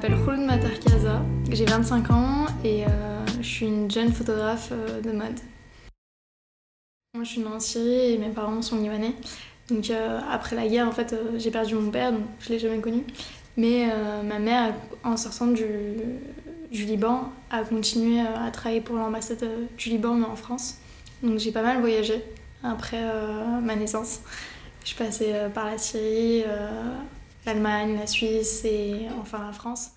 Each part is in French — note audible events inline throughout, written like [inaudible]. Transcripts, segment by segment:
m'appelle Khouloud Matarkaza, j'ai 25 ans et euh, je suis une jeune photographe euh, de mode. Moi je suis née en Syrie et mes parents sont libanais. Donc euh, après la guerre en fait j'ai perdu mon père donc je l'ai jamais connu. Mais ma mère en sortant du, Liban a continué à travailler pour l'ambassade du Liban en France. Donc j'ai pas mal voyagé après ma naissance. Je passée par la Syrie, l'Allemagne, la Suisse et enfin la France.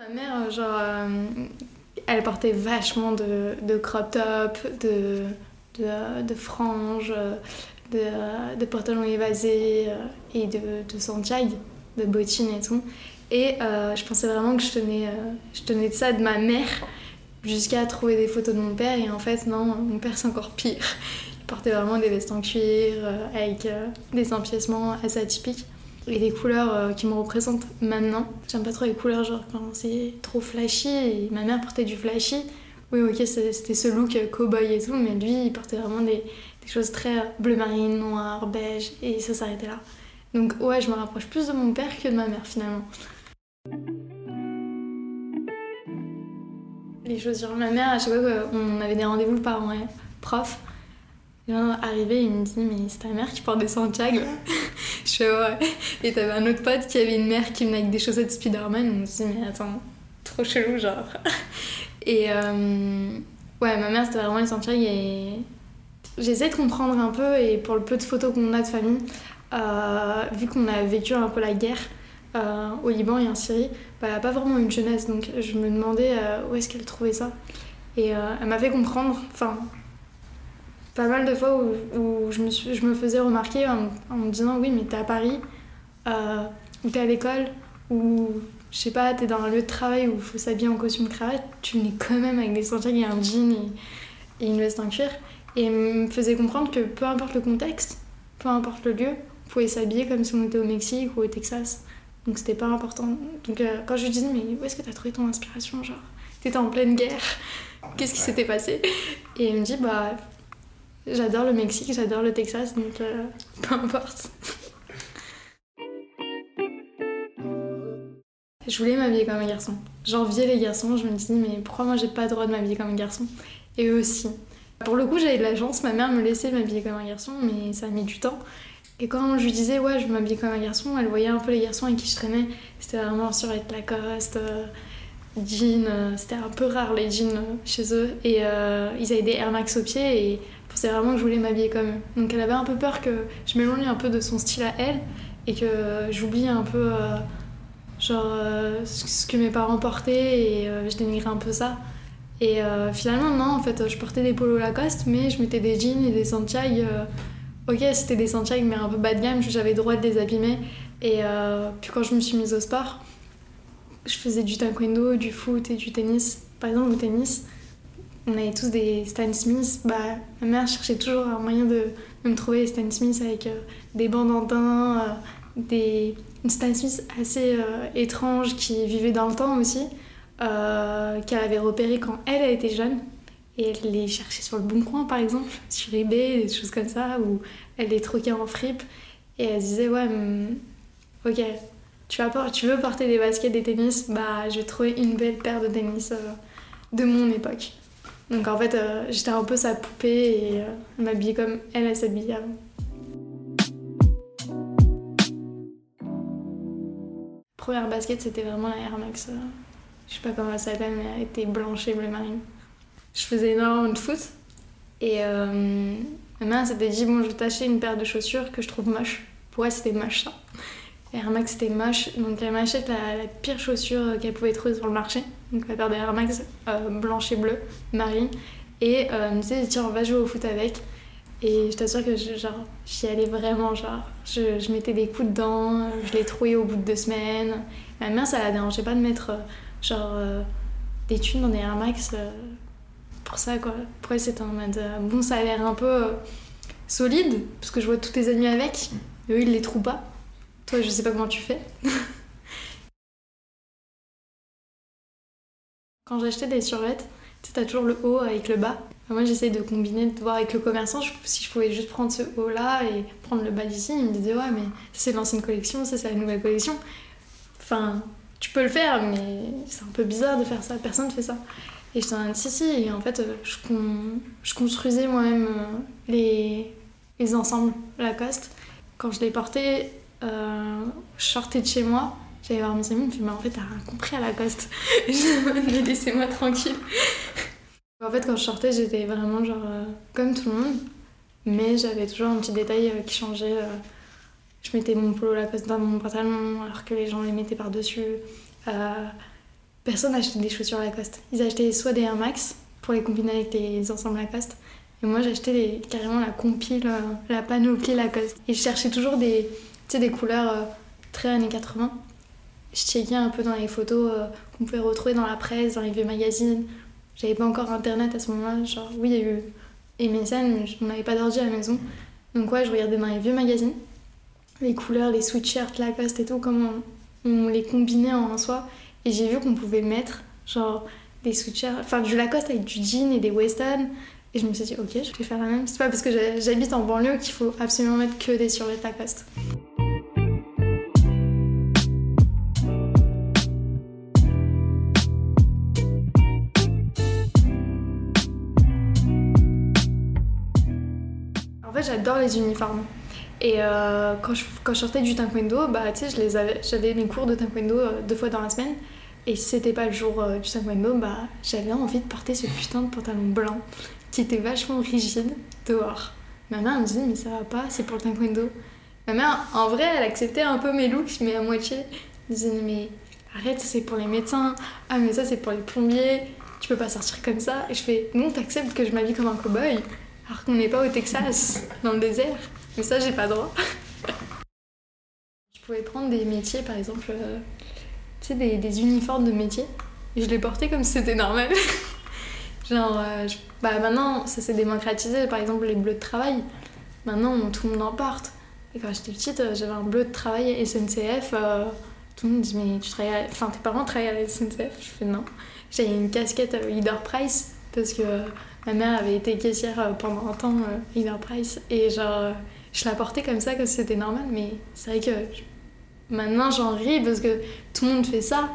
Ma mère, genre, euh, elle portait vachement de, de crop top, de, de, de franges, de, de pantalons évasés euh, et de, de de bottines et tout. Et euh, je pensais vraiment que je tenais, je tenais de ça de ma mère jusqu'à trouver des photos de mon père. Et en fait, non, mon père c'est encore pire. Il portait vraiment des vestes en cuir avec des empiècements assez atypiques et des couleurs euh, qui me représentent maintenant. J'aime pas trop les couleurs genre quand c'est trop flashy et ma mère portait du flashy. Oui ok c'était ce look cowboy et tout mais lui il portait vraiment des, des choses très bleu marine, noir, beige et ça s'arrêtait là. Donc ouais je me rapproche plus de mon père que de ma mère finalement. Les chaussures. Ma mère, à chaque fois qu'on avait des rendez-vous par un prof, arrivé, il me dit Mais c'est ta mère qui porte des Santiago [laughs] Je fais Ouais. Et t'avais un autre pote qui avait une mère qui venait avec des chaussettes Spider-Man. On me dit Mais attends, trop chelou, genre. [laughs] Et euh, ouais, ma mère, c'était vraiment les Santiago. Et j'essaie de comprendre un peu. Et pour le peu de photos qu'on a de famille, euh, vu qu'on a vécu un peu la guerre euh, au Liban et en Syrie, bah, elle n'a pas vraiment une jeunesse. Donc je me demandais où est-ce qu'elle trouvait ça? Et elle m'a fait comprendre. Enfin, pas mal de fois où, je, me je me faisais remarquer en, me disant oui mais t'es à Paris euh, ou t'es à l'école ou je sais pas t'es dans un lieu de travail où il faut s'habiller en costume cravate tu venais quand même avec des sentiers et un jean et, une veste en cuir. Et me faisait comprendre que peu importe le contexte peu importe le lieu on pouvait s'habiller comme si on était au Mexique ou au Texas. Donc c'était pas important. Donc euh, quand je lui disais mais où est-ce que t'as trouvé ton inspiration genre? T'étais en pleine guerre. Qu'est-ce qui s'était passé? Et il me dit bah J'adore le Mexique, j'adore le Texas, donc euh, [laughs] peu importe. Je voulais m'habiller comme un garçon. J'enviais les garçons, je me disais mais pourquoi moi j'ai pas le droit de m'habiller comme un garçon? Et eux aussi. Pour le coup j'avais de la chance, ma mère me laissait m'habiller comme un garçon, mais ça a mis du temps. Et quand je lui disais ouais je veux m'habiller comme un garçon, elle voyait un peu les garçons avec qui je traînais. C'était vraiment sur les Lacoste, euh, jeans, euh, c'était un peu rare les jeans chez eux. Et ils avaient des Air Max aux pieds et c'est vraiment que je voulais m'habiller comme eux. Donc elle avait un peu peur que je m'éloigne un peu de son style à elle et que j'oublie un peu euh, genre euh, ce que mes parents portaient et euh, je dénigrais un peu ça. Et finalement non, en fait je portais des polos Lacoste mais je mettais des jeans et des Santiago. ok c'était des Santiago mais un peu bas de gamme, j'avais droit de les abîmer. Et puis quand je me suis mise au sport, je faisais du taekwondo, du foot et du tennis. Par exemple au tennis, on avait tous des Stan Smith. Bah, ma mère cherchait toujours un moyen de, me trouver des Stan Smith avec euh, des bandantins, euh, des une Stan Smith assez euh, étrange qui vivait dans le temps aussi, qu'elle avait repéré quand elle, elle était jeune. Et elle les cherchait sur le bon coin, par exemple, sur eBay, des choses comme ça, ou elle les troquait en fripe. Et elle disait, ouais, hmm, ok, tu, tu veux porter des baskets, des tennis, bah je vais trouver une belle paire de tennis de mon époque. Donc en fait, euh, j'étais un peu sa poupée et euh, m'habillait comme elle, elle s'habillait avant. Première basket, c'était vraiment la Air Max. Euh, je sais pas comment elle s'appelle, mais elle était blanche et bleu marine. Je faisais énormément de foot et ma mère s'était dit Bon, je vais t'acheter une paire de chaussures que je trouve moche. Pour elle, c'était moche ça. Air Max c'était moche, donc elle m'achète la, la, pire chaussure qu'elle pouvait trouver sur le marché, donc la paire de Air Max euh, blanche et bleue, marine, et euh, me disait tiens on va jouer au foot avec, et je t'assure que j'y allais vraiment, genre je, je, mettais des coups dedans, je les trouais au bout de deux semaines. Ma mère ça la dérangeait pas de mettre euh, genre des thunes dans des Air Max pour ça quoi. Pour elle c'était en mode bon ça a l'air un peu solide, parce que je vois tous tes amis avec, eux ils les trouvent pas. Toi, je sais pas comment tu fais. [laughs] Quand j'achetais des survêtements, tu t'as toujours le haut avec le bas. moi, j'essayais de combiner, de voir avec le commerçant si je pouvais juste prendre ce haut-là et prendre le bas d'ici. Il me disait, ouais, mais c'est l'ancienne collection, ça, c'est la nouvelle collection. Enfin, tu peux le faire, mais c'est un peu bizarre de faire ça, personne ne fait ça. Et je en si, si, et en fait, euh, je, je construisais moi-même euh, les, les ensembles Lacoste. Quand je les portais, euh, je sortais de chez moi, j'allais voir mes amis, ils me fait, mais en fait, t'as compris à Lacoste. [laughs] je me laissez-moi tranquille. en fait, quand je sortais, j'étais vraiment genre comme tout le monde, mais j'avais toujours un petit détail qui changeait. je mettais mon polo Lacoste dans mon pantalon, alors que les gens les mettaient par-dessus personne n'achetait des chaussures Lacoste. Ils achetaient soit des Air Max pour les combiner avec les ensembles Lacoste. Et moi, j'achetais carrément la compile, euh, la panoplie Lacoste. Et je cherchais toujours des, des couleurs euh, très années 80. Je checkais un peu dans les photos euh, qu'on pouvait retrouver dans la presse, dans les vieux magazines. J'avais pas encore internet à ce moment-là. Genre, oui, il y a eu MSN, mais on n'avait pas d'ordi à la maison. Donc, ouais, je regardais dans les vieux magazines les couleurs, les sweatshirts Lacoste et tout, comment on, les combinait en soi. Et j'ai vu qu'on pouvait mettre genre des sweatshirts, enfin du Lacoste avec du jean et des western. Et je me suis dit, ok, je vais faire la même. C'est pas parce que j'habite en banlieue qu'il faut absolument mettre que des survêtements Lacoste. Fait, j'adore les uniformes. Et euh, quand, je, sortais du taekwondo, bah, j'avais mes cours de taekwondo euh, deux fois dans la semaine. Et si c'était pas le jour euh, du taekwondo, bah, j'avais envie de porter ce putain de pantalon blanc qui était vachement rigide dehors. Ma mère me disait, mais ça va pas, c'est pour le taekwondo. Ma mère, en vrai, elle acceptait un peu mes looks, mais à moitié. Elle disait, mais arrête, c'est pour les médecins. Ah, mais ça, c'est pour les plombiers. Tu peux pas sortir comme ça. Et je fais, non, t'acceptes que je m'habille comme un cow-boy, alors qu'on n'est pas au Texas, dans le désert. Mais ça, j'ai pas droit. je pouvais prendre des métiers, par exemple, euh, tu sais, des, uniformes de métier, et je les portais comme si c'était normal. [laughs] Genre, euh, bah maintenant, ça s'est démocratisé, par exemple, les bleus de travail. Maintenant, tout le monde en porte. Et quand j'étais petite, euh, j'avais un bleu de travail SNCF. tout le monde me dit, mais tu travailles Enfin, tes parents travaillent à la SNCF Je fais non. J'avais une casquette Leader Price, parce que ma mère avait été caissière pendant un temps Leader Price. Et genre je la portais comme ça, si c'était normal, mais c'est vrai que maintenant j'en ris parce que tout le monde fait ça.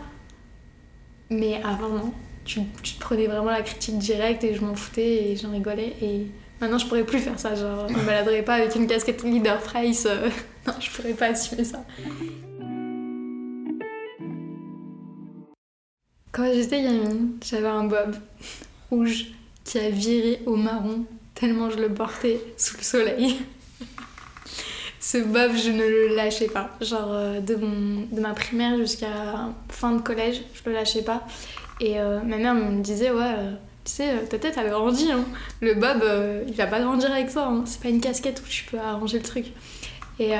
Mais avant, non. Tu, tu prenais vraiment la critique directe et je m'en foutais et j'en rigolais. Et maintenant, je pourrais plus faire ça. Genre, je me baladerais pas avec une casquette leader price. Euh, [laughs] non, je pourrais pas assumer ça. Quand j'étais gamine, j'avais un bob [laughs] rouge qui a viré au marron tellement je le portais sous le soleil ce bob, je ne le lâchais pas. Genre, euh, de, mon, de ma primaire jusqu'à fin de collège, je le lâchais pas. Et euh, ma mère me disait, ouais, euh, tu sais, ta tête, a grandi. Hein. Le bob, il va pas grandir avec toi. Hein. C'est pas une casquette où tu peux arranger le truc. Et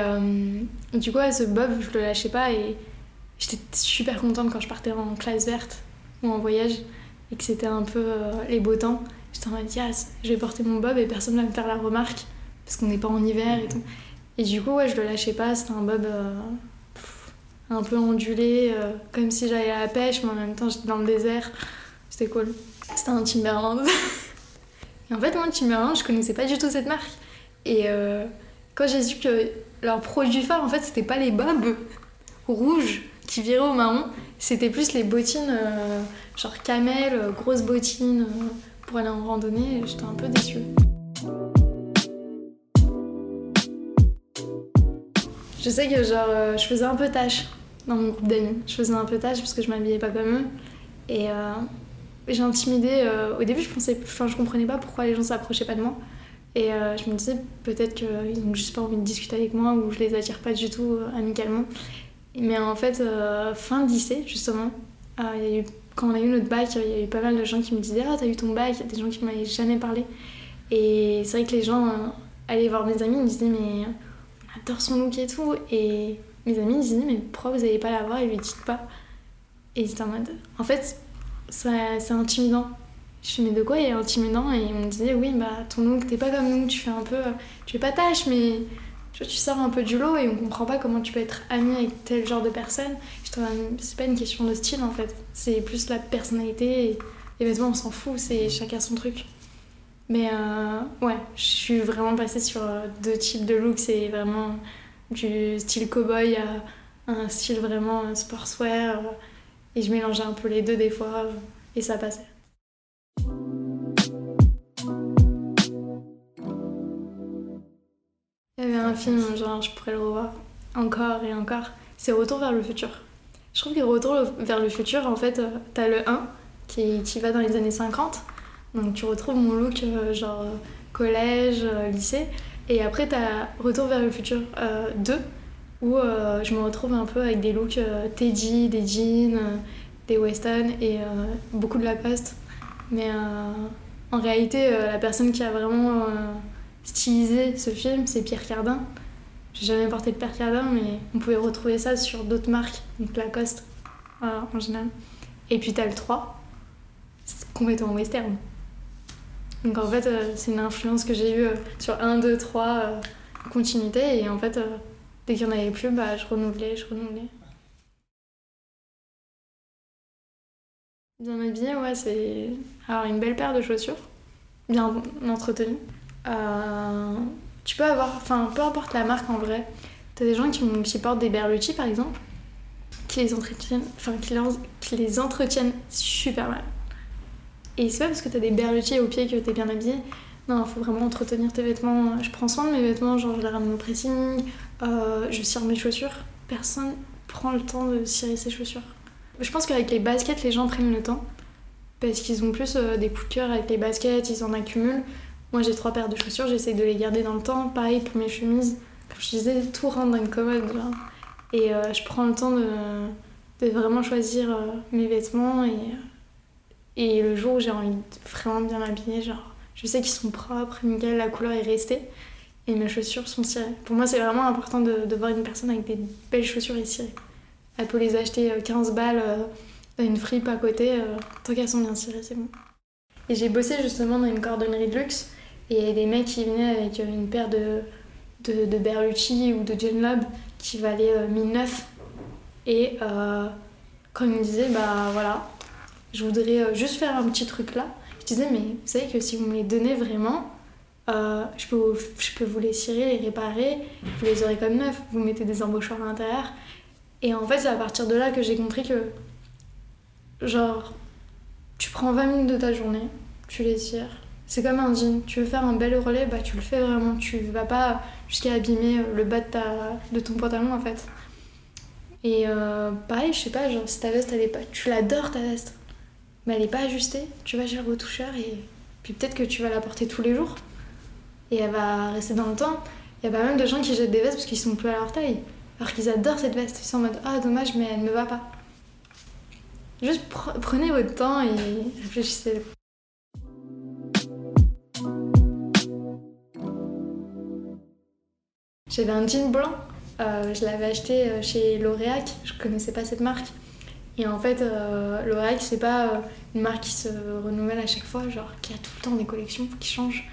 du coup, ce bob, je le lâchais pas. Et j'étais super contente quand je partais en classe verte ou en voyage et que c'était un peu les beaux temps. J'étais en mode, yes, je vais porter mon bob et personne va me faire la remarque parce qu'on n'est pas en hiver et tout. Et du coup, ouais, je le lâchais pas, c'était un bob euh, un peu ondulé, euh, comme si j'allais à la pêche, mais en même temps j'étais dans le désert. C'était cool. C'était un Timberland. [laughs] et en fait, moi, Timberland, je connaissais pas du tout cette marque. Et euh, quand j'ai su que leur produit phare, en fait, c'était pas les bobs rouges qui viraient au marron, c'était plus les bottines, genre camel, grosses bottines pour aller en randonnée. J'étais un peu déçue. Je sais que genre euh, je faisais un peu tâche dans mon groupe d'amis. Je faisais un peu tâche parce que je m'habillais pas comme eux. Et euh, j'ai intimidé. Euh, au début, je pensais, enfin, je comprenais pas pourquoi les gens s'approchaient pas de moi. Et je me disais peut-être qu'ils ont juste pas envie de discuter avec moi ou je les attire pas du tout amicalement. Mais en fait, fin de lycée, justement, y a eu, quand on a eu notre bac, il y a eu pas mal de gens qui me disaient Ah, t'as eu ton bac des gens qui m'avaient jamais parlé. Et c'est vrai que les gens allaient voir mes amis, ils me disaient Mais adore son look et tout. Et mes amis me disaient, mais pourquoi vous n'allez pas la voir? Et lui dites pas Et j'étais en mode, en fait, c'est intimidant. Je suis mais de quoi il est intimidant? Et ils me disaient, oui, bah ton look, t'es pas comme nous, tu fais un peu. Tu fais pas tâche, mais tu, sors un peu du lot et on comprend pas comment tu peux être ami avec tel genre de personne. C'est pas une question de style en fait, c'est plus la personnalité. Et les vêtements, on s'en fout, c'est chacun son truc. Mais euh, ouais, je suis vraiment passée sur euh, deux types de looks. C'est vraiment du style cowboy à un style vraiment sportswear. Et je mélangeais un peu les deux des fois et ça passait. Il y avait un film, genre je pourrais le revoir encore et encore, c'est Retour vers le futur. Je trouve que Retour vers le futur, en fait, euh, t'as le 1 qui, qui va dans les années 50, donc tu retrouves mon look euh, genre euh, collège, lycée, et après t'as Retour vers le futur 2 où je me retrouve un peu avec des looks Teddy, des jeans, des western et beaucoup de Lacoste. Mais en réalité, la personne qui a vraiment stylisé ce film, c'est Pierre Cardin. J'ai jamais porté de Pierre Cardin, mais on pouvait retrouver ça sur d'autres marques, donc Lacoste, voilà, en général. Et puis t'as le 3, c'est complètement western. Donc en fait, euh, c'est une influence que j'ai eue euh, sur 1, 2, 3, continuité, et en fait, euh, dès qu'il n'y en avait plus, bah, je renouvelais, je renouvelais. Bien habillé, ouais, c'est avoir une belle paire de chaussures, bien entretenues. Tu peux avoir, enfin, peu importe la marque en vrai. T'as des gens qui, portent des Berluti par exemple, qui les entretiennent, enfin, qui, les entretiennent super mal. Et c'est pas parce que t'as des Berluti au pied que t'es bien habillé. Non, faut vraiment entretenir tes vêtements. Je prends soin de mes vêtements, genre je les ramène au pressing, euh, je cire mes chaussures. Personne prend le temps de cirer ses chaussures. Je pense qu'avec les baskets, les gens prennent le temps. Parce qu'ils ont plus euh, des coups de cœur avec les baskets, ils en accumulent. Moi, j'ai trois paires de chaussures, j'essaie de les garder dans le temps. Pareil pour mes chemises. Comme je disais, tout rentre dans une commode. Et euh, je prends le temps de, vraiment choisir euh, mes vêtements. Et, et le jour où j'ai envie de vraiment bien m'habiller, genre, je sais qu'ils sont propres, nickel, la couleur est restée. Et mes chaussures sont cirées. Pour moi, c'est vraiment important de, voir une personne avec des belles chaussures et cirées. Elle peut les acheter 15 euh, balles dans une fripe à côté. tant qu'elles sont bien cirées, c'est bon. Et j'ai bossé justement dans une cordonnerie de luxe. Et il y avait des mecs qui venaient avec une paire de, de, Berlucci ou de John Lobb qui valaient 1009. Euh, et euh, quand ils me disaient, bah voilà, je voudrais euh, juste faire un petit truc là, je disais, mais vous savez que si vous me les donnez vraiment, je, peux vous, je peux vous les cirer, les réparer, vous les aurez comme neufs, vous mettez des embauchoirs à l'intérieur. Et en fait, c'est à partir de là que j'ai compris que, genre, tu prends 20 minutes de ta journée, tu les cires, c'est comme un jean. Tu veux faire un bel relais, bah tu le fais vraiment. Tu vas pas jusqu'à abîmer le bas de, ta, de ton pantalon en fait. Et euh, pareil, je sais pas, genre si ta veste elle est pas. Tu l'adores ta veste, mais elle est pas ajustée, tu vas chez le retoucheur et puis peut-être que tu vas la porter tous les jours et elle va rester dans le temps. Il y a pas même de gens qui jettent des vestes parce qu'ils sont plus à leur taille. Alors qu'ils adorent cette veste, ils sont en mode ah dommage mais elle ne va pas. Juste prenez votre temps et réfléchissez. J'avais un jean blanc, euh, je l'avais acheté euh, chez L'Oréal, je connaissais pas cette marque. Et en fait, euh, L'Oréal, c'est pas une marque qui se renouvelle à chaque fois, genre qui a tout le temps des collections qui changent.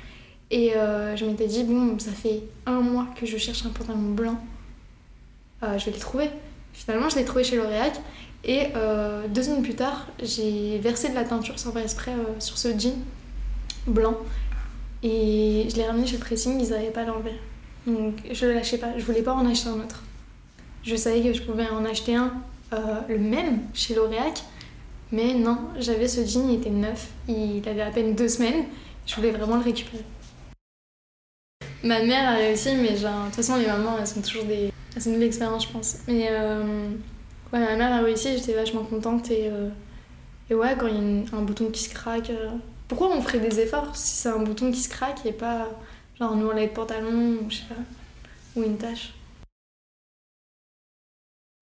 Et je m'étais dit, bon, ça fait un mois que je cherche un pantalon blanc, je vais le trouver. Finalement, je l'ai trouvé chez L'Oréal. Et deux semaines plus tard, j'ai versé de la teinture sans faire exprès sur ce jean blanc. Et je l'ai ramené chez le pressing, ils n'avaient pas l'enlever. Donc je le lâchais pas, je voulais pas en acheter un autre. Je savais que je pouvais en acheter un, euh, le même, chez L'Oréal, mais non, j'avais ce jean, il était neuf, il avait à peine deux semaines, je voulais vraiment le récupérer. Ma mère a réussi, mais genre, de toute façon, les mamans, elles sont toujours des. Elles ont de l'expérience, je pense. Mais euh, ouais, ma mère a réussi, j'étais vachement contente et. Euh, et ouais, quand il y a un bouton qui se craque. Pourquoi on ferait des efforts si c'est un bouton qui se craque et pas Genre nous on de pantalon, ou je sais pas, ou une tache.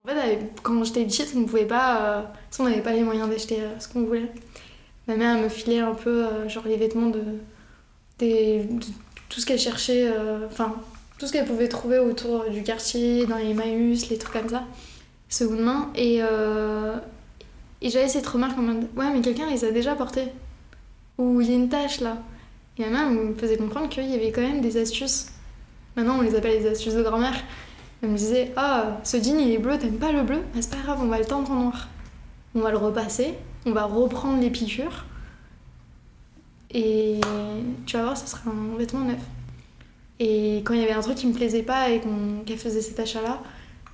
En fait, quand j'étais petite, on pouvait pas. Euh, on n'avait pas les moyens d'acheter euh, ce qu'on voulait. Ma mère me filait un peu euh, genre les vêtements de, tout ce qu'elle cherchait, enfin tout ce qu'elle pouvait trouver autour du quartier, dans les Maïs, les trucs comme ça, seconde main. Et, et j'avais cette remarque en mode Ouais, mais quelqu'un les a déjà portés. Ou il y a une tache là. Et ma mère me faisait comprendre qu'il y avait quand même des astuces. Maintenant, on les appelle les astuces de grand-mère. Elle me disait Ah, ce jean il est bleu, t'aimes pas le bleu? Ah, C'est pas grave, on va le tendre en noir. On va le repasser, on va reprendre les piqûres. Et tu vas voir, ça sera un vêtement neuf. Et quand il y avait un truc qui me plaisait pas et qu'elle faisait cet achat-là,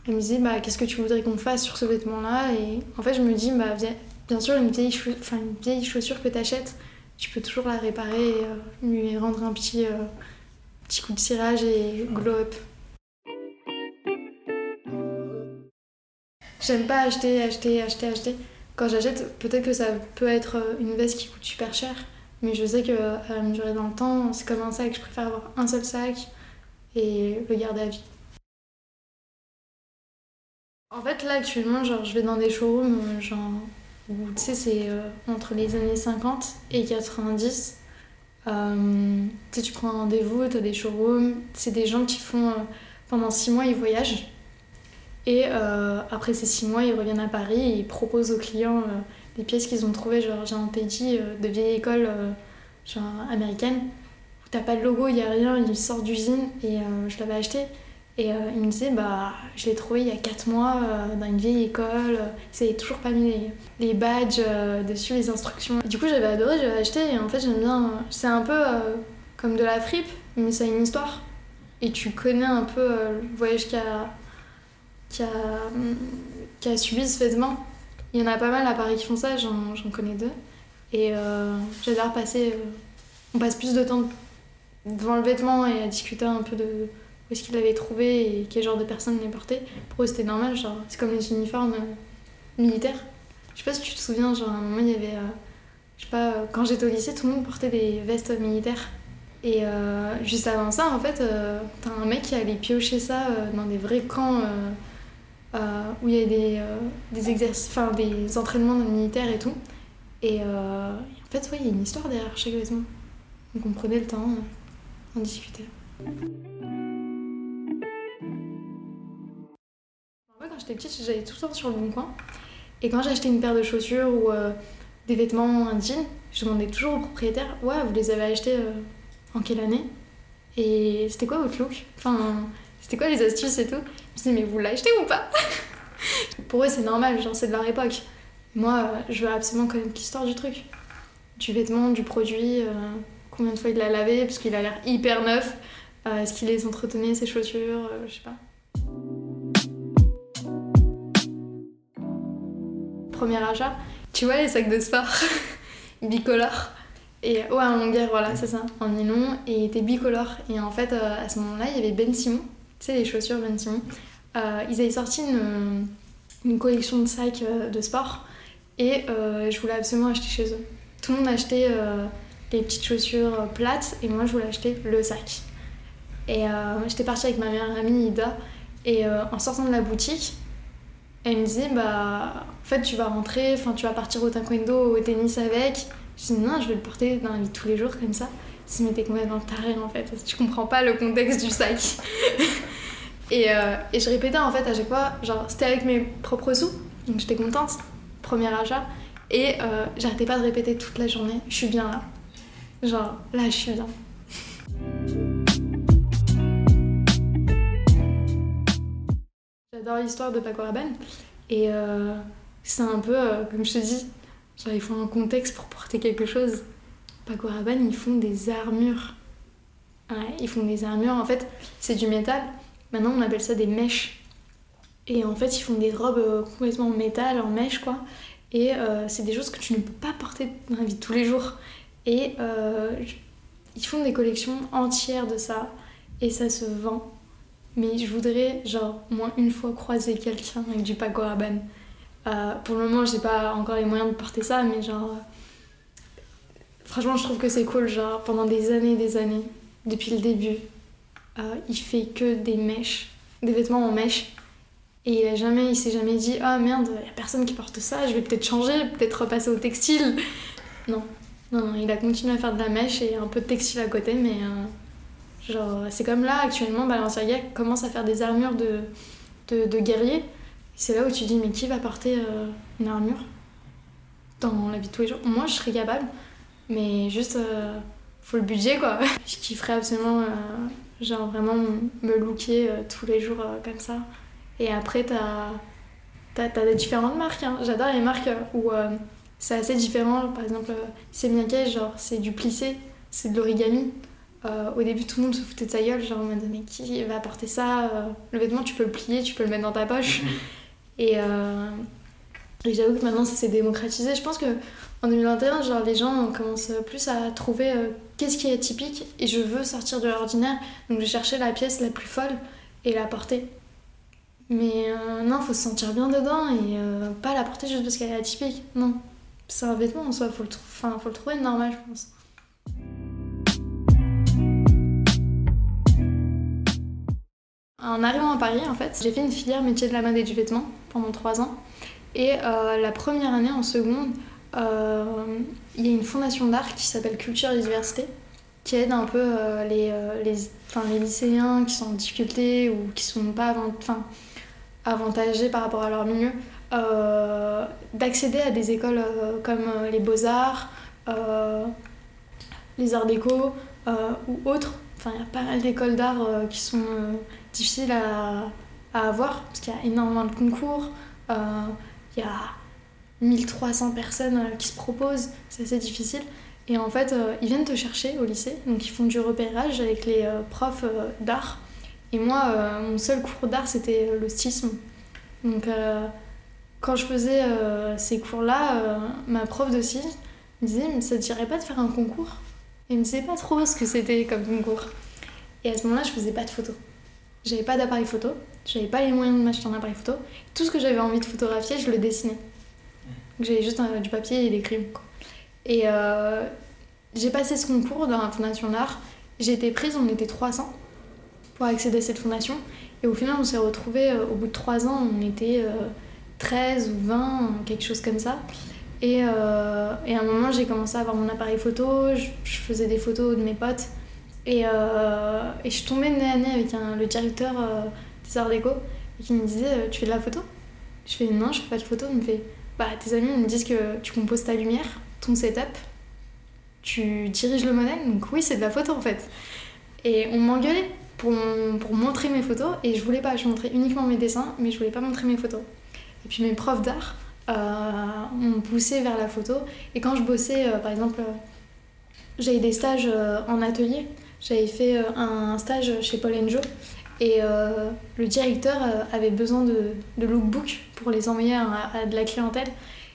Elle me disait bah, qu'est-ce que tu voudrais qu'on fasse sur ce vêtement-là? Et en fait, je me dis bah, bien, sûr, une vieille, chaussure que tu achètes, tu peux toujours la réparer et euh, lui rendre un petit, euh, petit coup de cirage et glow up. J'aime pas acheter, acheter, acheter, acheter. Quand j'achète, peut-être que ça peut être euh, une veste qui coûte super cher, mais je sais qu'elle va me durer dans le temps. C'est comme un sac, je préfère avoir un seul sac et le garder à vie. En fait, là, actuellement, genre, je vais dans des showrooms genre, tu sais, c'est euh, entre les années 50 et 90. Euh, tu tu prends un rendez-vous, t'as des showrooms. C'est des gens qui font... pendant six mois, ils voyagent. Et après ces six mois, ils reviennent à Paris et ils proposent aux clients des pièces qu'ils ont trouvées. Genre, j'ai un Teddy de vieille école genre, américaine où t'as pas de logo, il y a rien, il sort d'usine et je l'avais acheté. Et euh, il me disait, bah, je l'ai trouvé il y a 4 mois euh, dans une vieille école, c'est toujours pas mis les, badges euh, dessus, les instructions. du coup, j'avais adoré, j'avais acheté, et en fait, j'aime bien. C'est un peu comme de la fripe, mais ça a une histoire. Et tu connais un peu le voyage qu'a qui a, subi ce vêtement. Il y en a pas mal à Paris qui font ça, j'en connais deux. Et j'adore passer. on passe plus de temps devant le vêtement et à discuter un peu de où est-ce qu'il l'avait trouvé et quel genre de personne les portait. Pour eux, c'était normal, genre, c'est comme les uniformes euh, militaires. Je sais pas si tu te souviens, genre, à un moment, il y avait. Euh, je sais pas, euh, quand j'étais au lycée, tout le monde portait des vestes militaires. Et juste avant ça, en fait, t'as un mec qui allait piocher ça dans des vrais camps où il y a des, des exercices, enfin des entraînements militaires et tout. Et en fait, ouais, il y a une histoire derrière chaque vêtement. Donc on prenait le temps, on discutait. J'étais petite, j'allais tout le temps sur le bon coin. Et quand j'achetais une paire de chaussures ou euh, des vêtements, un jean, je demandais toujours au propriétaire Ouais, vous les avez achetés euh, en quelle année? Et c'était quoi votre look? Enfin, c'était quoi les astuces et tout? Je me disais Mais vous l'achetez ou pas? [laughs] Pour eux, c'est normal, genre c'est de leur époque. Moi, euh, je veux absolument connaître l'histoire du truc. Du vêtement, du produit, combien de fois il l'a lavé, parce qu'il a l'air hyper neuf. Est-ce qu'il les entretenait, ses chaussures Je sais pas. Premier achat. Tu vois les sacs de sport [laughs] bicolores et ouais, en longueur, voilà, c'est ça, en nylon, et il était bicolore. Et en fait, euh, à ce moment-là, il y avait Ben Simon, tu sais, les chaussures Ben Simon. Euh, ils avaient sorti une, une collection de sacs euh, de sport, et je voulais absolument acheter chez eux. Tout le monde achetait les petites chaussures plates, et moi, je voulais acheter le sac. Et j'étais partie avec ma meilleure amie Ida, et en sortant de la boutique, elle me disait, bah, en fait, tu vas rentrer, enfin, tu vas partir au taekwondo, au tennis avec. Je dis, non, je vais le porter dans la vie tous les jours, comme ça. Je dis, mais t'es taré, en fait. Tu comprends pas le contexte du sac. [laughs] et, euh, et, je répétais, en fait, à chaque fois, genre, c'était avec mes propres sous, donc j'étais contente. Premier achat. Et euh, j'arrêtais pas de répéter toute la journée, je suis bien là. Genre, là, je suis bien. [laughs] J'adore l'histoire de Paco Rabanne. Et euh, c'est un peu, euh, comme je te dis, genre, il faut un contexte pour porter quelque chose. Paco Rabanne, ils font des armures. Ouais, ils font des armures. En fait, c'est du métal. Maintenant, on appelle ça des mèches. Et en fait, ils font des robes euh, complètement en métal, en mèche, quoi. Et c'est des choses que tu ne peux pas porter dans la vie de tous les jours. Et ils font des collections entières de ça. Et ça se vend mais je voudrais, genre, moins une fois croiser quelqu'un avec du Paco Rabanne. Euh, pour le moment, j'ai pas encore les moyens de porter ça, mais genre. franchement, je trouve que c'est cool. Genre, pendant des années et des années, depuis le début, euh, il fait que des mèches, des vêtements en mèche. Et il a jamais, il s'est jamais dit, ah merde, il y a personne qui porte ça, je vais peut-être changer, peut-être repasser au textile. Non. non, non, il a continué à faire de la mèche et un peu de textile à côté, mais. Euh, Genre, c'est comme là, actuellement, Balenciaga commence à faire des armures de, de, de guerriers. C'est là où tu dis, mais qui va porter euh, une armure dans la vie de tous les jours? Moi, je serais capable, mais juste, euh, faut le budget, quoi. [laughs] je kifferais absolument, euh, genre, vraiment me looker tous les jours comme ça. Et après, t'as as, as, des différentes marques. Hein. J'adore les marques où c'est assez différent. Par exemple, c'est genre, c'est du plissé, c'est de l'origami. Au début, tout le monde se foutait de sa gueule, genre en mode mais qui va porter ça Le vêtement, tu peux le plier, tu peux le mettre dans ta poche. [laughs] et, et j'avoue que maintenant, ça s'est démocratisé. Je pense que en 2021, genre, les gens commencent plus à trouver qu'est-ce qui est atypique et je veux sortir de l'ordinaire. Donc j'ai cherché la pièce la plus folle et la porter. Mais euh, non, faut se sentir bien dedans et euh, pas la porter juste parce qu'elle est atypique. Non. C'est un vêtement en soi, faut le, enfin, faut le trouver normal, je pense. En arrivant à Paris, en fait, j'ai fait une filière métier de la mode et du vêtement pendant trois ans. Et euh, la première année, en seconde, euh, il y a une fondation d'art qui s'appelle Culture et Diversité, qui aide un peu euh, les, les, les, lycéens qui sont en difficulté ou qui sont pas enfin, avantagés par rapport à leur milieu, d'accéder à des écoles comme les beaux-arts, les arts déco ou autres. Enfin, il y a pas mal d'écoles d'art qui sont difficiles à, à, avoir parce qu'il y a énormément de concours. Il y a 1300 personnes euh, qui se proposent, c'est assez difficile. Et en fait, euh, ils viennent te chercher au lycée, donc ils font du repérage avec les euh, profs d'art. Et moi, mon seul cours d'art, c'était le stylisme. Donc, quand je faisais ces cours-là, ma prof de stylisme me disait ça te dirait pas de faire un concours? Et elle me disait pas trop ce que c'était comme concours. Et à ce moment-là, je faisais pas de photos. J'avais pas d'appareil photo, j'avais pas les moyens de m'acheter un appareil photo. Tout ce que j'avais envie de photographier, je le dessinais. J'avais juste du papier et des crayons. Et euh, j'ai passé ce concours dans la fondation d'art. J'ai été prise, on était 300 pour accéder à cette fondation. Et au final, on s'est retrouvés, euh, au bout de 3 ans, on était 13 euh, ou 20, quelque chose comme ça. Et, et à un moment, j'ai commencé à avoir mon appareil photo, je, faisais des photos de mes potes. Et, et je suis tombée nez à nez avec le directeur des arts déco qui me disait Tu fais de la photo? Je fais Non, je fais pas de photo. Il me fait bah, tes amis me disent que tu composes ta lumière, ton setup, tu diriges le modèle, donc oui, c'est de la photo en fait. Et on m'engueulait pour, pour montrer mes photos, et je voulais pas, je montrais uniquement mes dessins, mais je voulais pas montrer mes photos. Et puis mes profs d'art euh, m'ont poussé vers la photo, et quand je bossais, euh, par exemple, euh, j'avais des stages en atelier, j'avais fait un stage chez Paul Joe, et le directeur avait besoin de, de lookbook pour les envoyer à, de la clientèle.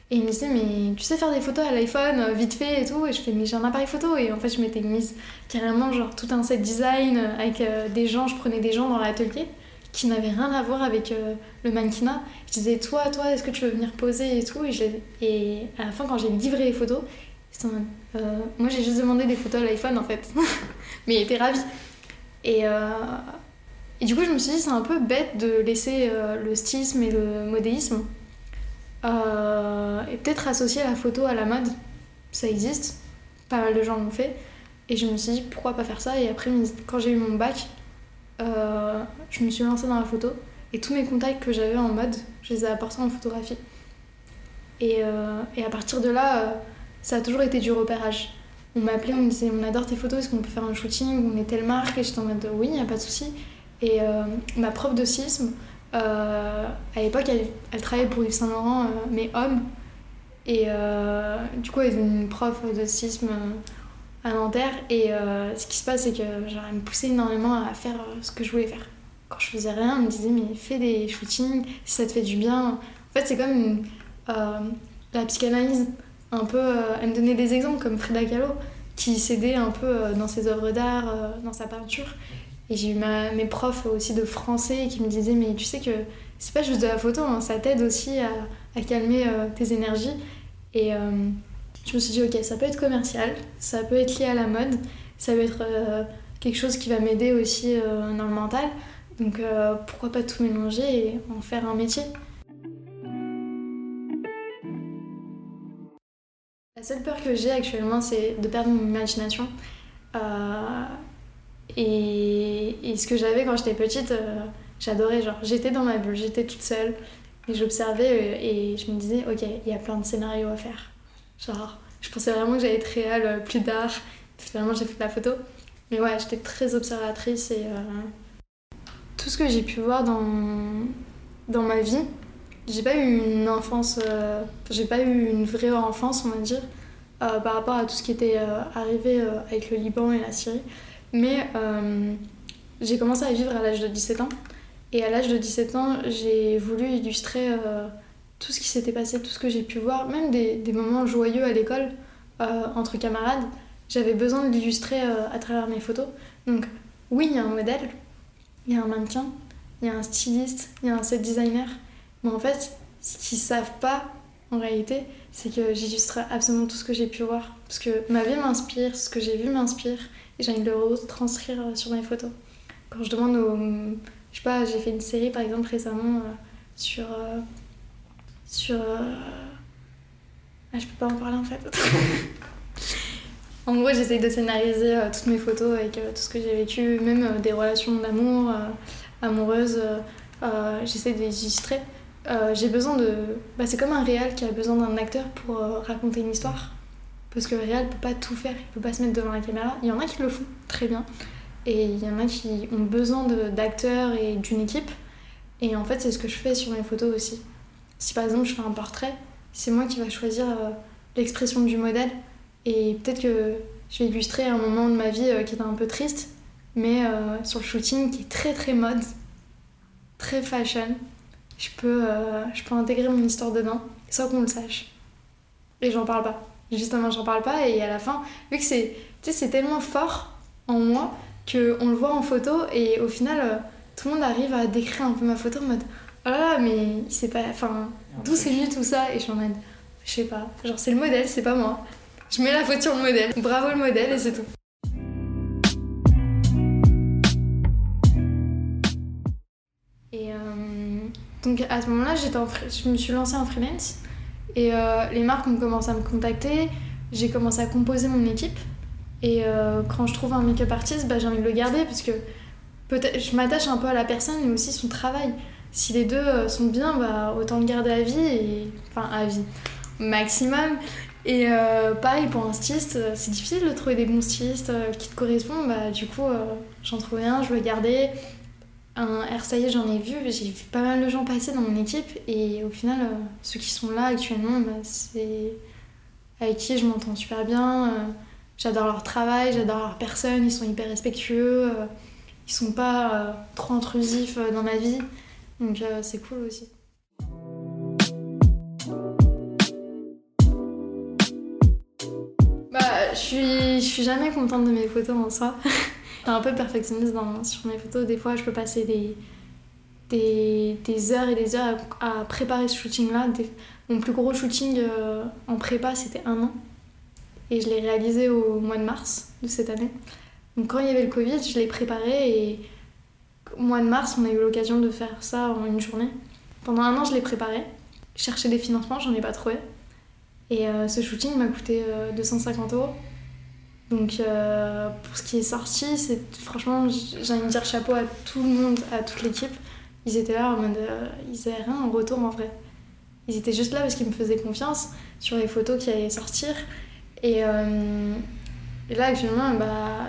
Et il me disait, mais tu sais faire des photos à l'iPhone, euh, vite fait et tout? Et je fais, mais j'ai un appareil photo. Et en fait, je m'étais mise carrément, genre, tout un set design avec euh, des gens. Je prenais des gens dans l'atelier qui n'avaient rien à voir avec euh, le mannequinat. Je disais, toi, toi, est-ce que tu veux venir poser et tout? Et à la fin, quand j'ai livré les photos, moi, j'ai juste demandé des photos à l'iPhone en fait. [laughs] mais il était ravi. Et, et du coup, je me suis dit, c'est un peu bête de laisser euh, le stylisme et le modélisme euh, et peut-être associer la photo à la mode. Ça existe, pas mal de gens l'ont fait. Et je me suis dit, pourquoi pas faire ça? Et après, quand j'ai eu mon bac, euh, je me suis lancée dans la photo. Et tous mes contacts que j'avais en mode, je les ai apportés en photographie. Et, et à partir de là, ça a toujours été du repérage. On m'appelait, on me disait, on adore tes photos, est-ce qu'on peut faire un shooting On est telle marque Et j'étais en mode, oui, y a pas de souci. Et euh, ma prof de sisme, euh, à l'époque, elle, travaillait pour Yves Saint Laurent, euh, mais homme. Et du coup, elle est une prof de sisme à Nanterre. Et ce qui se passe, c'est que genre, elle me poussait énormément à faire ce que je voulais faire. Quand je faisais rien, elle me disait, mais fais des shootings si ça te fait du bien. En fait, c'est comme la psychanalyse. Un peu, elle me donnait des exemples comme Frida Kahlo, qui s'aidait un peu dans ses œuvres d'art, dans sa peinture. Et j'ai eu mes profs aussi de français qui me disaient Mais tu sais que c'est pas juste de la photo, hein, ça t'aide aussi à, calmer euh, tes énergies. Et euh, je me suis dit Ok, ça peut être commercial, ça peut être lié à la mode, ça peut être euh, quelque chose qui va m'aider aussi dans le mental. Donc pourquoi pas tout mélanger et en faire un métier seule peur que j'ai actuellement, c'est de perdre mon imagination. Et, et ce que j'avais quand j'étais petite, euh, j'adorais. Genre, j'étais dans ma bulle, j'étais toute seule. Et j'observais euh, et je me disais, ok, il y a plein de scénarios à faire. Genre, je pensais vraiment que j'allais être réelle euh, plus tard. Finalement, j'ai fait de la photo. Mais ouais, j'étais très observatrice et tout ce que j'ai pu voir dans, dans ma vie, j'ai pas eu une enfance, j'ai pas eu une vraie enfance, on va dire, par rapport à tout ce qui était arrivé avec le Liban et la Syrie. Mais j'ai commencé à vivre à l'âge de 17 ans. Et à l'âge de 17 ans, j'ai voulu illustrer tout ce qui s'était passé, tout ce que j'ai pu voir, même des, des moments joyeux à l'école entre camarades. J'avais besoin de l'illustrer à travers mes photos. Donc oui, il y a un modèle, il y a un mannequin, il y a un styliste, il y a un set designer. Mais en fait, ce qu'ils savent pas, en réalité, c'est que j'illustre absolument tout ce que j'ai pu voir. Parce que ma vie m'inspire, ce que j'ai vu m'inspire, et j'ai envie de le retranscrire euh, sur mes photos. Quand je demande aux. Je sais pas, j'ai fait une série par exemple récemment euh, sur. Euh, sur. Ah, je peux pas en parler en fait. [laughs] en gros, j'essaye de scénariser toutes mes photos avec tout ce que j'ai vécu, même des relations d'amour, amoureuses. j'essaie de les illustrer. Euh, j'ai besoin de. Bah, c'est comme un réal qui a besoin d'un acteur pour euh, raconter une histoire. Parce que le réal peut pas tout faire, il peut pas se mettre devant la caméra. Il y en a qui le font très bien. Et il y en a qui ont besoin d'acteurs et d'une équipe. Et en fait, c'est ce que je fais sur mes photos aussi. Si par exemple je fais un portrait, c'est moi qui va choisir euh, l'expression du modèle. Et peut-être que je vais illustrer un moment de ma vie qui était un peu triste, mais sur le shooting qui est très très mode, très fashion je peux, euh, je peux intégrer mon histoire dedans sans qu'on le sache. Et j'en parle pas. Justement, j'en parle pas et à la fin, vu que c'est, c'est tellement fort en moi qu'on le voit en photo et au final, euh, tout le monde arrive à décrire un peu ma photo en mode Oh là là, mais c'est pas. Enfin, d'où c'est venu tout ça? Et je suis en mode Je sais pas. Genre, c'est le modèle, c'est pas moi. Je mets la photo sur le modèle. Bravo le modèle et c'est tout. Donc à ce moment-là, je me suis lancée en freelance et euh, les marques ont commencé à me contacter. J'ai commencé à composer mon équipe. Et euh, quand je trouve un make-up artist, bah, j'ai envie de le garder parce que peut-être je m'attache un peu à la personne mais aussi son travail. Si les deux euh, sont bien, bah, autant le garder à vie. Et... Enfin, à vie. Maximum. Et pareil pour un styliste, c'est difficile de trouver des bons stylistes qui te correspondent. Bah, du coup, j'en trouve un, je le garder un hairstylist, j'en ai vu, j'ai vu pas mal de gens passer dans mon équipe et au final, euh, ceux qui sont là actuellement, bah, c'est avec qui je m'entends super bien. Euh, j'adore leur travail, j'adore leur personne, ils sont hyper respectueux, euh, ils sont pas trop intrusifs dans ma vie, donc c'est cool aussi. Bah, je suis jamais contente de mes photos en soi. [laughs] un peu perfectionniste dans, sur mes photos. Des fois, je peux passer des, des, des heures et des heures à, préparer ce shooting-là. Mon plus gros shooting euh, en prépa, c'était un an. Et je l'ai réalisé au mois de mars de cette année. Donc quand il y avait le Covid, je l'ai préparé et au mois de mars, on a eu l'occasion de faire ça en une journée. Pendant un an, je l'ai préparé. Je des financements, j'en ai pas trouvé. Et euh, ce shooting m'a coûté 250 euh, euros. Donc euh, pour ce qui est sorti, c'est franchement, j'ai envie de dire chapeau à tout le monde, à toute l'équipe. Ils étaient là en mode, euh, ils avaient rien en retour en vrai. Ils étaient juste là parce qu'ils me faisaient confiance sur les photos qui allaient sortir. Et, euh, et là actuellement, bah,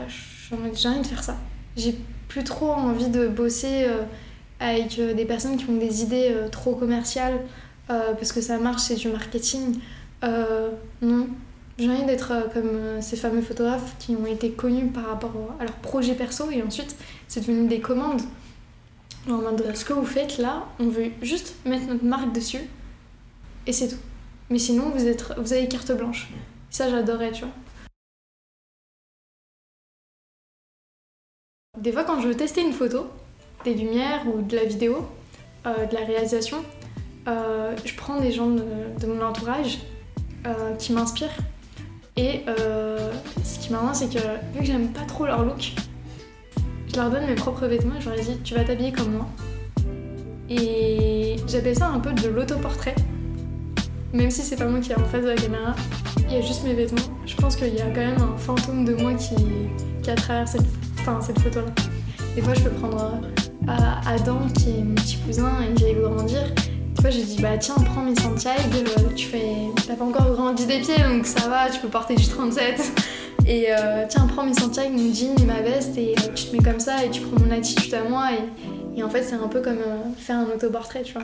j'ai envie de faire ça. J'ai plus trop envie de bosser avec des personnes qui ont des idées trop commerciales parce que ça marche, c'est du marketing. non, j'ai envie d'être euh, comme euh, ces fameux photographes qui ont été connus par rapport à leur projet perso et ensuite c'est devenu des commandes. En mode ce que vous faites là, on veut juste mettre notre marque dessus et c'est tout. Mais sinon vous, êtes, vous avez carte blanche. Ça j'adorais, tu vois. Des fois quand je veux tester une photo, des lumières ou de la vidéo, euh, de la réalisation, je prends des gens de, mon entourage qui m'inspirent et euh, ce qui marrant, c'est que vu que j'aime pas trop leur look, je leur donne mes propres vêtements et je leur dis tu vas t'habiller comme moi. Et j'appelle ça un peu de l'autoportrait. Même si c'est pas moi qui est en face de la caméra, il y a juste mes vêtements. Je pense qu'il y a quand même un fantôme de moi qui, qui a travers cette, cette photo-là. Des fois, je peux prendre euh, Adam, qui est mon petit cousin et qui va grandir, fois, j'ai dit, bah tiens, prends mes Santiago, euh, tu fais. T'as pas encore grandi des pieds, donc ça va, tu peux porter du 37. Et euh, tiens, prends mes Santiago, mon jean et ma veste, et tu te mets comme ça, et tu prends mon attitude à moi. Et en fait, c'est un peu comme faire un autoportrait, tu vois.